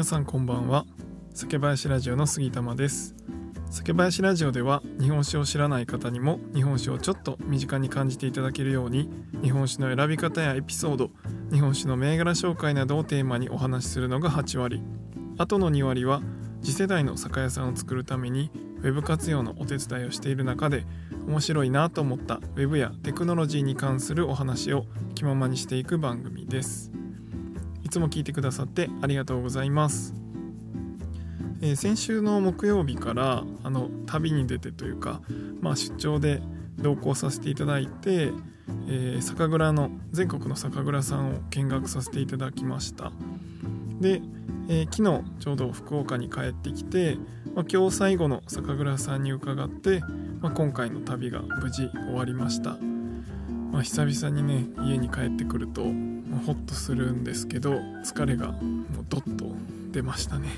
皆さんこんばんは。酒林ラジオの杉玉です。酒林ラジオでは日本酒を知らない方にも日本酒をちょっと身近に感じていただけるように日本酒の選び方やエピソード日本酒の銘柄紹介などをテーマにお話しするのが8割。あとの2割は次世代の酒屋さんを作るために Web 活用のお手伝いをしている中で面白いなと思った Web やテクノロジーに関するお話を気ままにしていく番組です。いつも聞いてくださってありがとうございます。えー、先週の木曜日からあの旅に出てというか、まあ、出張で同行させていただいて、えー、酒蔵の全国の酒蔵さんを見学させていただきました。で、えー、昨日ちょうど福岡に帰ってきて、まあ、今日最後の酒蔵さんに伺って、まあ、今回の旅が無事終わりました、まあ、久々にね家に帰ってくると、まあ、ホッとするんですけど疲れがもうドッと出ましたね。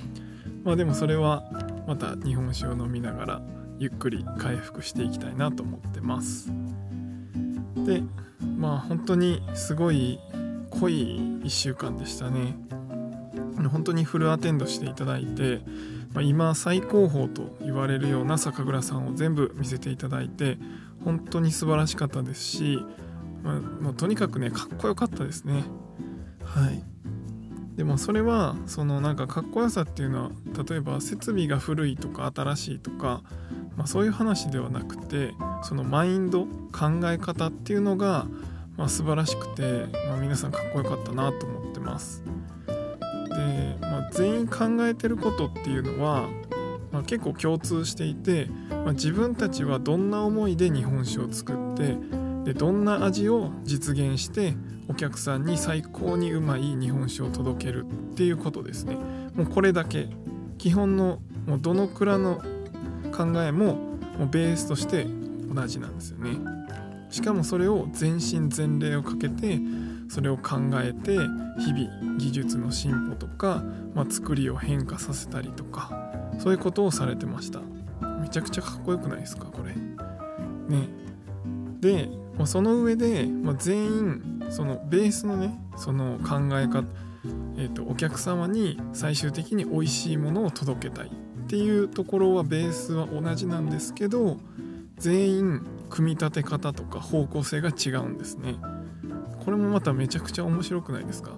まあでもそれはまた日本酒を飲みながらゆっくり回復していきたいなと思ってます。でまあ本当にすごい濃い1週間でしたね。本当にフルアテンドしていただいて、まあ、今最高峰と言われるような酒蔵さんを全部見せていただいて本当に素晴らしかったですし、まあ、もうとにかくねかっこよかったですねはいでもそれはそのなんかかっこよさっていうのは例えば設備が古いとか新しいとか、まあ、そういう話ではなくてそのマインド考え方っていうのが、まあ、素晴らしくて、まあ、皆さんかっこよかったなと思ってます。で、まあ、全員考えてることっていうのは、まあ、結構共通していて、まあ、自分たちはどんな思いで日本酒を作ってでどんな味を実現してお客さんに最高にうまい日本酒を届けるっていうことですね。もうこれだけ。基本のもうどの蔵の考えももうベースとして同じなんですよね。しかもそれを全身全霊をかけてそれを考えて日々技術の進歩とか、まあ、作りを変化させたりとかそういうことをされてました。めちゃくちゃかっこよくないですか？これ。ね。で、まあ、その上で、まあ、全員そのベースのねその考え方、えーと、お客様に最終的に美味しいものを届けたいっていうところはベースは同じなんですけど全員組み立て方とか方向性が違うんですね。これもまためちゃくちゃ面白くないですか？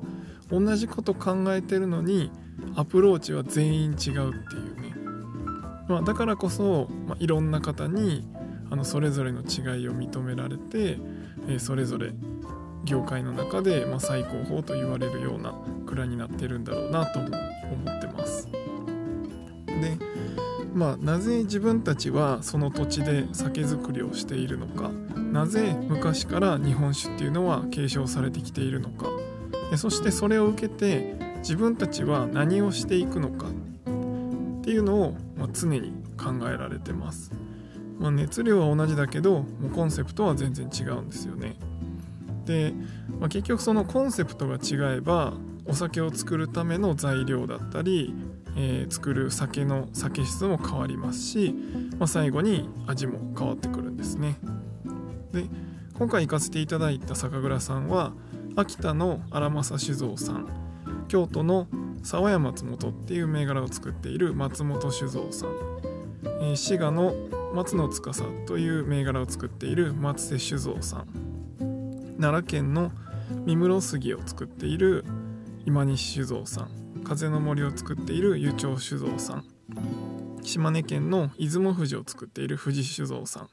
同じこと考えてるのにアプローチは全員違うっていう、まあ、だからこそ、まあ、いろんな方にあのそれぞれの違いを認められて、えー、それぞれ業界の中で、まあ、最高峰と言われるような蔵になってるんだろうなと思ってます。でまあなぜ自分たちはその土地で酒造りをしているのかなぜ昔から日本酒っていうのは継承されてきているのかそしてそれを受けて自分たちは何をしていくのかっていうのを、まあ、常に考えられてます。まあ、熱量は同じだけどもうコンセプトは全然違うんですよね。で、まあ、結局そのコンセプトが違えばお酒を作るための材料だったり、えー、作る酒の酒質も変わりますし、まあ、最後に味も変わってくるんですね。で今回行かせていただいた酒蔵さんは秋田の荒政酒造さん京都の沢屋松本っていう銘柄を作っている松本酒造さん、えー、滋賀の松野司という銘柄を作っている松瀬酒造さん。奈良県の三室杉を作っている今西酒造さん。風の森を作っている湯町酒造さん。島根県の出雲富士を作っている富士酒造さん。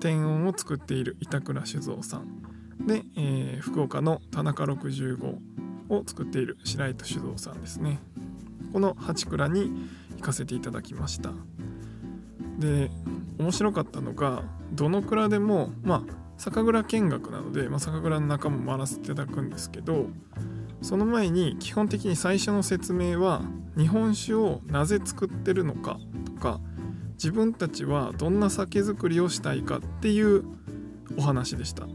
天音を作っている板倉酒造さん。で、えー、福岡の田中65を作っている白糸酒造さんですね。この8蔵に行かせていただきました。で面白かったのがどの蔵でもまあ酒蔵見学なので、まあ、酒蔵の中も回らせていただくんですけどその前に基本的に最初の説明は日本酒をなぜ作ってるのかとか自分たちはどんな酒造りをしたいかっていうお話でした。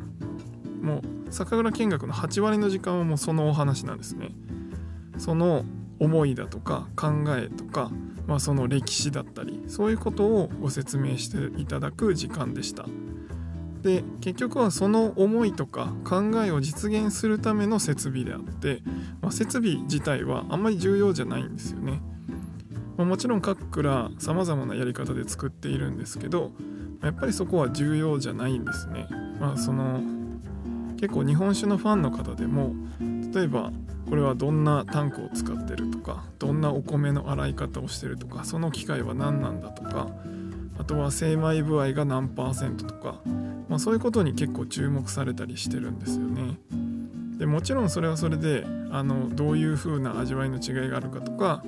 もう酒蔵見学の8割の時間はもうそのお話なんですねその思いだとか考えとか、まあ、その歴史だったりそういうことをご説明していただく時間でしたで結局はその思いとか考えを実現するための設備であって、まあ、設備自体はあんまり重要じゃないんですよね。まあ、もちろん各蔵さまざまなやり方で作っているんですけどやっぱりそこは重要じゃないんですね。まあ、その結構日本酒のファンの方でも例えばこれはどんなタンクを使ってるとかどんなお米の洗い方をしてるとかその機械は何なんだとかあとは精米具合が何パーセントとか、まあ、そういうことに結構注目されたりしてるんですよね。でもちろんそれはそれであのどういう風な味わいの違いがあるかとか、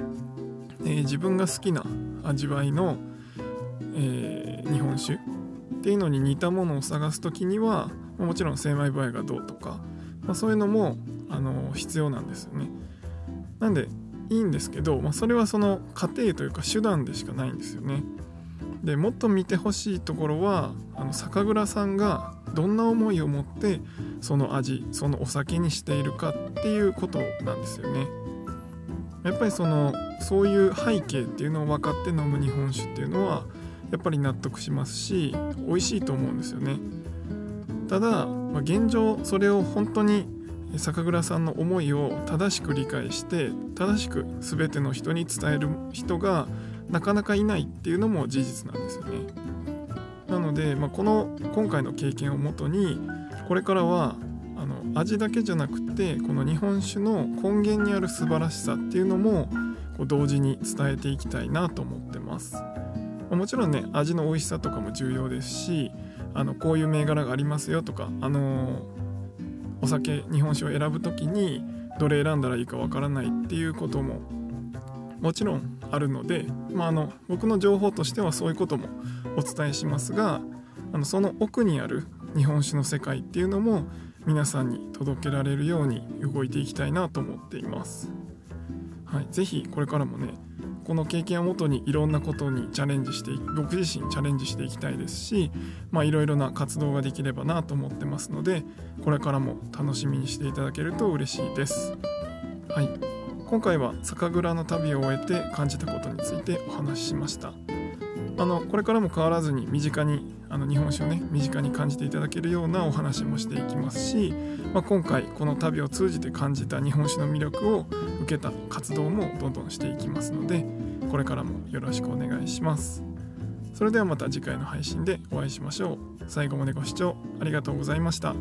えー、自分が好きな味わいの、えー、日本酒っていうのに似たものを探す時にはもちろん精米具合がどうとか、まあ、そういうのもあの必要なんですよね。なんでいいんですけど、まあ、それはその過程というか手段でしかないんですよね。でもっと見てほしいところはあの酒蔵さんがどんな思いを持ってその味そのお酒にしているかっていうことなんですよね。やっぱりそのそういう背景っていうのを分かって飲む日本酒っていうのはやっぱり納得しますし美味しいと思うんですよね。ただ、まあ、現状それを本当に酒蔵さんの思いを正しく理解して正しく全ての人に伝える人がなかなかいないっていうのも事実なんですよね。なので、まあ、この今回の経験をもとにこれからはあの味だけじゃなくてこの日本酒の根源にある素晴らしさっていうのもこう同時に伝えていきたいなと思ってます。もちろんね味の美味しさとかも重要ですしあのこういう銘柄がありますよとかあのお酒日本酒を選ぶ時にどれ選んだらいいかわからないっていうことももちろんあるので、まあ、あの僕の情報としてはそういうこともお伝えしますがあのその奥にある日本酒の世界っていうのも皆さんに届けられるように動いていきたいなと思っています。はい、ぜひこれからもねこの経験をもとにいろんなことにチャレンジして僕自身チャレンジしていきたいですしいろいろな活動ができればなと思ってますのでこれからも楽しみにしていただけると嬉しいです。はい、今回は酒蔵の旅を終えて感じたことについてお話ししました。あのこれからも変わらずに身近にあの日本酒をね身近に感じていただけるようなお話もしていきますし、まあ、今回この旅を通じて感じた日本酒の魅力を受けた活動もどんどんしていきますのでこれからもよろしくお願いします。それではまた次回の配信でお会いしましょう。最後までご視聴ありがとうございました。